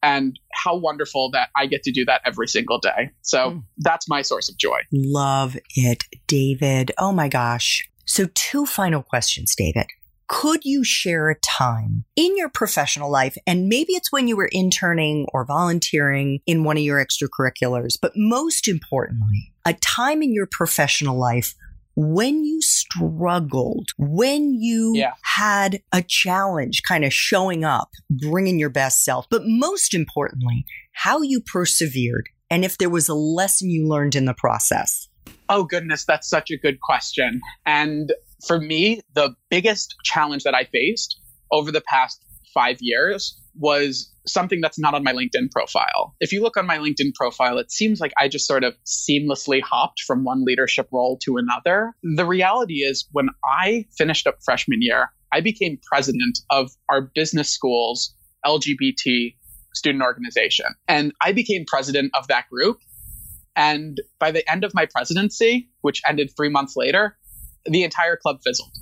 And how wonderful that I get to do that every single day. So mm. that's my source of joy. Love it, David. Oh my gosh. So, two final questions, David. Could you share a time in your professional life? And maybe it's when you were interning or volunteering in one of your extracurriculars, but most importantly, a time in your professional life when you struggled, when you yeah. had a challenge kind of showing up, bringing your best self, but most importantly, how you persevered and if there was a lesson you learned in the process. Oh, goodness, that's such a good question. And for me, the biggest challenge that I faced over the past five years was something that's not on my LinkedIn profile. If you look on my LinkedIn profile, it seems like I just sort of seamlessly hopped from one leadership role to another. The reality is, when I finished up freshman year, I became president of our business school's LGBT student organization. And I became president of that group. And by the end of my presidency, which ended three months later, the entire club fizzled.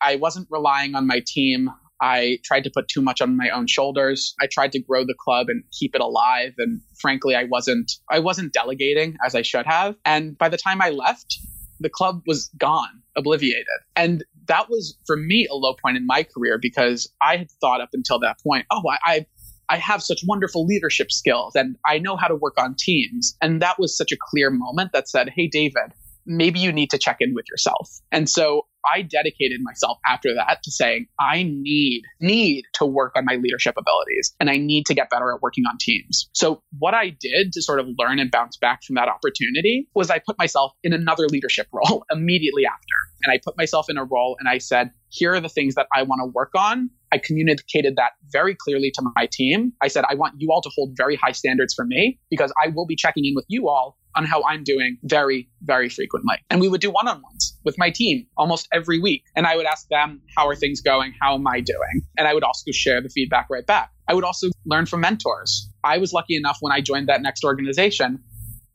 I wasn't relying on my team. I tried to put too much on my own shoulders. I tried to grow the club and keep it alive and frankly I wasn't I wasn't delegating as I should have. And by the time I left, the club was gone, obliviated. And that was for me a low point in my career because I had thought up until that point, oh, I, I I have such wonderful leadership skills and I know how to work on teams. And that was such a clear moment that said, Hey, David, maybe you need to check in with yourself. And so I dedicated myself after that to saying, I need, need to work on my leadership abilities and I need to get better at working on teams. So what I did to sort of learn and bounce back from that opportunity was I put myself in another leadership role immediately after. And I put myself in a role and I said, here are the things that I want to work on. I communicated that very clearly to my team. I said, I want you all to hold very high standards for me because I will be checking in with you all on how I'm doing very, very frequently. And we would do one on ones with my team almost every week. And I would ask them, how are things going? How am I doing? And I would also share the feedback right back. I would also learn from mentors. I was lucky enough when I joined that next organization.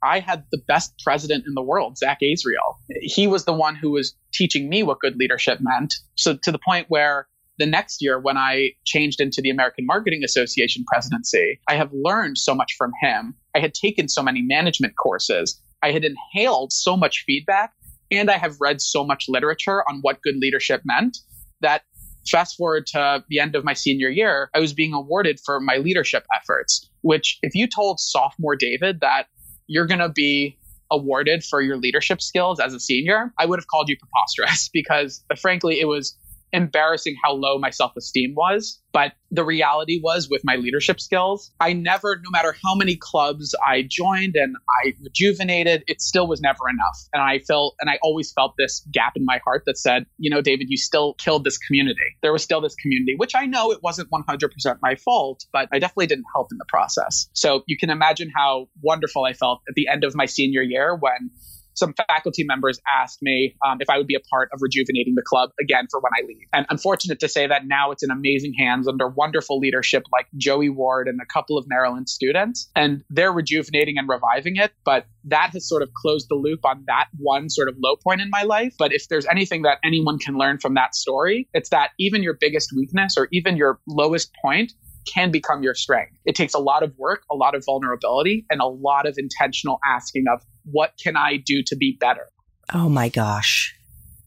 I had the best president in the world, Zach Azriel. He was the one who was teaching me what good leadership meant. So to the point where the next year when I changed into the American Marketing Association presidency, I have learned so much from him. I had taken so many management courses. I had inhaled so much feedback and I have read so much literature on what good leadership meant that fast forward to the end of my senior year, I was being awarded for my leadership efforts, which if you told sophomore David that you're going to be awarded for your leadership skills as a senior, I would have called you preposterous because uh, frankly, it was embarrassing how low my self esteem was. But the reality was with my leadership skills, I never, no matter how many clubs I joined and I rejuvenated, it still was never enough. And I felt, and I always felt this gap in my heart that said, you know, David, you still killed this community. There was still this community, which I know it wasn't 100% my fault, but I definitely didn't help in the process. So you can imagine how wonderful I felt at the end of my senior year when some faculty members asked me um, if I would be a part of rejuvenating the club again for when I leave. And I'm fortunate to say that now it's in amazing hands under wonderful leadership like Joey Ward and a couple of Maryland students. And they're rejuvenating and reviving it. But that has sort of closed the loop on that one sort of low point in my life. But if there's anything that anyone can learn from that story, it's that even your biggest weakness or even your lowest point can become your strength. It takes a lot of work, a lot of vulnerability, and a lot of intentional asking of what can I do to be better? Oh my gosh.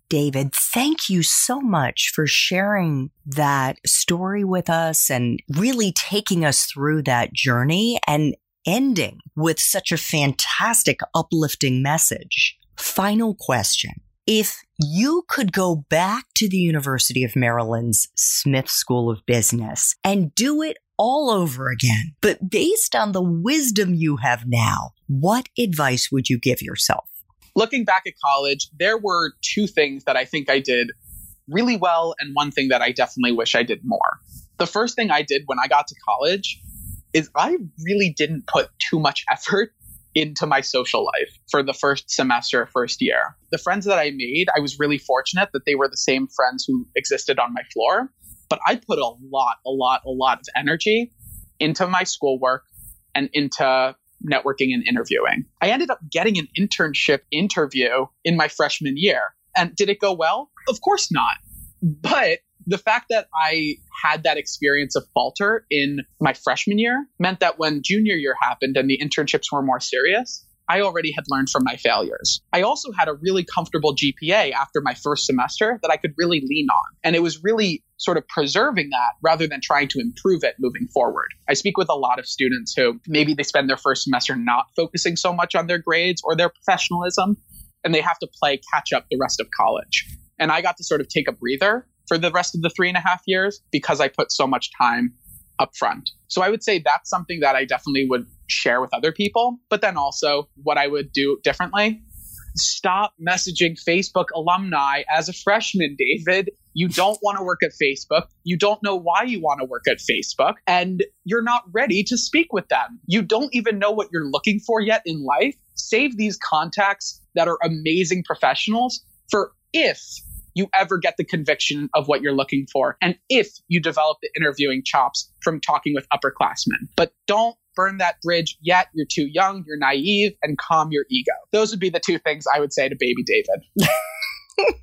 David, thank you so much for sharing that story with us and really taking us through that journey and ending with such a fantastic, uplifting message. Final question. If you could go back to the University of Maryland's Smith School of Business and do it all over again, but based on the wisdom you have now, what advice would you give yourself? Looking back at college, there were two things that I think I did really well, and one thing that I definitely wish I did more. The first thing I did when I got to college is I really didn't put too much effort into my social life for the first semester, first year. The friends that I made, I was really fortunate that they were the same friends who existed on my floor. But I put a lot, a lot, a lot of energy into my schoolwork and into networking and interviewing. I ended up getting an internship interview in my freshman year. And did it go well? Of course not. But the fact that I had that experience of falter in my freshman year meant that when junior year happened and the internships were more serious, I already had learned from my failures. I also had a really comfortable GPA after my first semester that I could really lean on. And it was really sort of preserving that rather than trying to improve it moving forward. I speak with a lot of students who maybe they spend their first semester not focusing so much on their grades or their professionalism, and they have to play catch up the rest of college. And I got to sort of take a breather for the rest of the three and a half years because I put so much time up front. So I would say that's something that I definitely would share with other people. But then also, what I would do differently stop messaging Facebook alumni as a freshman, David. You don't want to work at Facebook. You don't know why you want to work at Facebook, and you're not ready to speak with them. You don't even know what you're looking for yet in life. Save these contacts that are amazing professionals for if you ever get the conviction of what you're looking for, and if you develop the interviewing chops from talking with upperclassmen. But don't burn that bridge yet. You're too young, you're naive, and calm your ego. Those would be the two things I would say to baby David.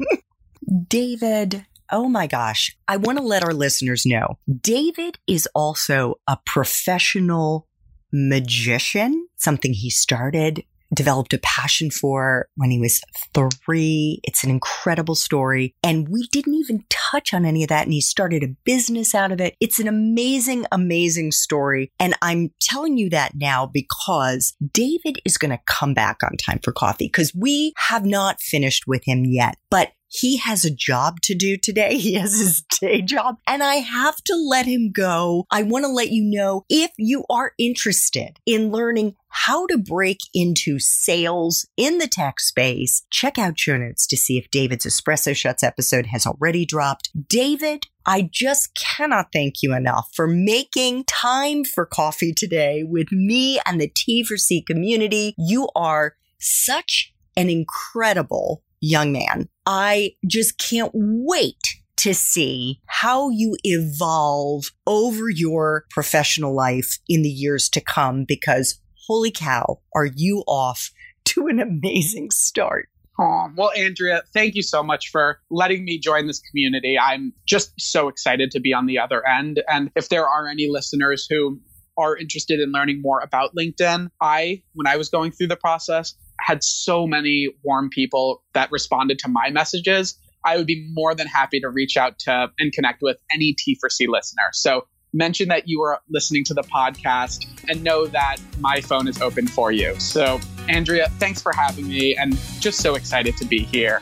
David, oh my gosh, I want to let our listeners know David is also a professional magician, something he started developed a passion for when he was three. It's an incredible story. And we didn't even touch on any of that. And he started a business out of it. It's an amazing, amazing story. And I'm telling you that now because David is going to come back on time for coffee because we have not finished with him yet. But he has a job to do today. He has his day job and I have to let him go. I want to let you know if you are interested in learning how to break into sales in the tech space, check out show notes to see if David's Espresso Shots episode has already dropped. David, I just cannot thank you enough for making time for coffee today with me and the T for C community. You are such an incredible young man. I just can't wait to see how you evolve over your professional life in the years to come because holy cow, are you off to an amazing start. Oh, well, Andrea, thank you so much for letting me join this community. I'm just so excited to be on the other end. And if there are any listeners who are interested in learning more about LinkedIn, I, when I was going through the process, had so many warm people that responded to my messages. I would be more than happy to reach out to and connect with any T4C listener. So mention that you are listening to the podcast and know that my phone is open for you. So, Andrea, thanks for having me and just so excited to be here.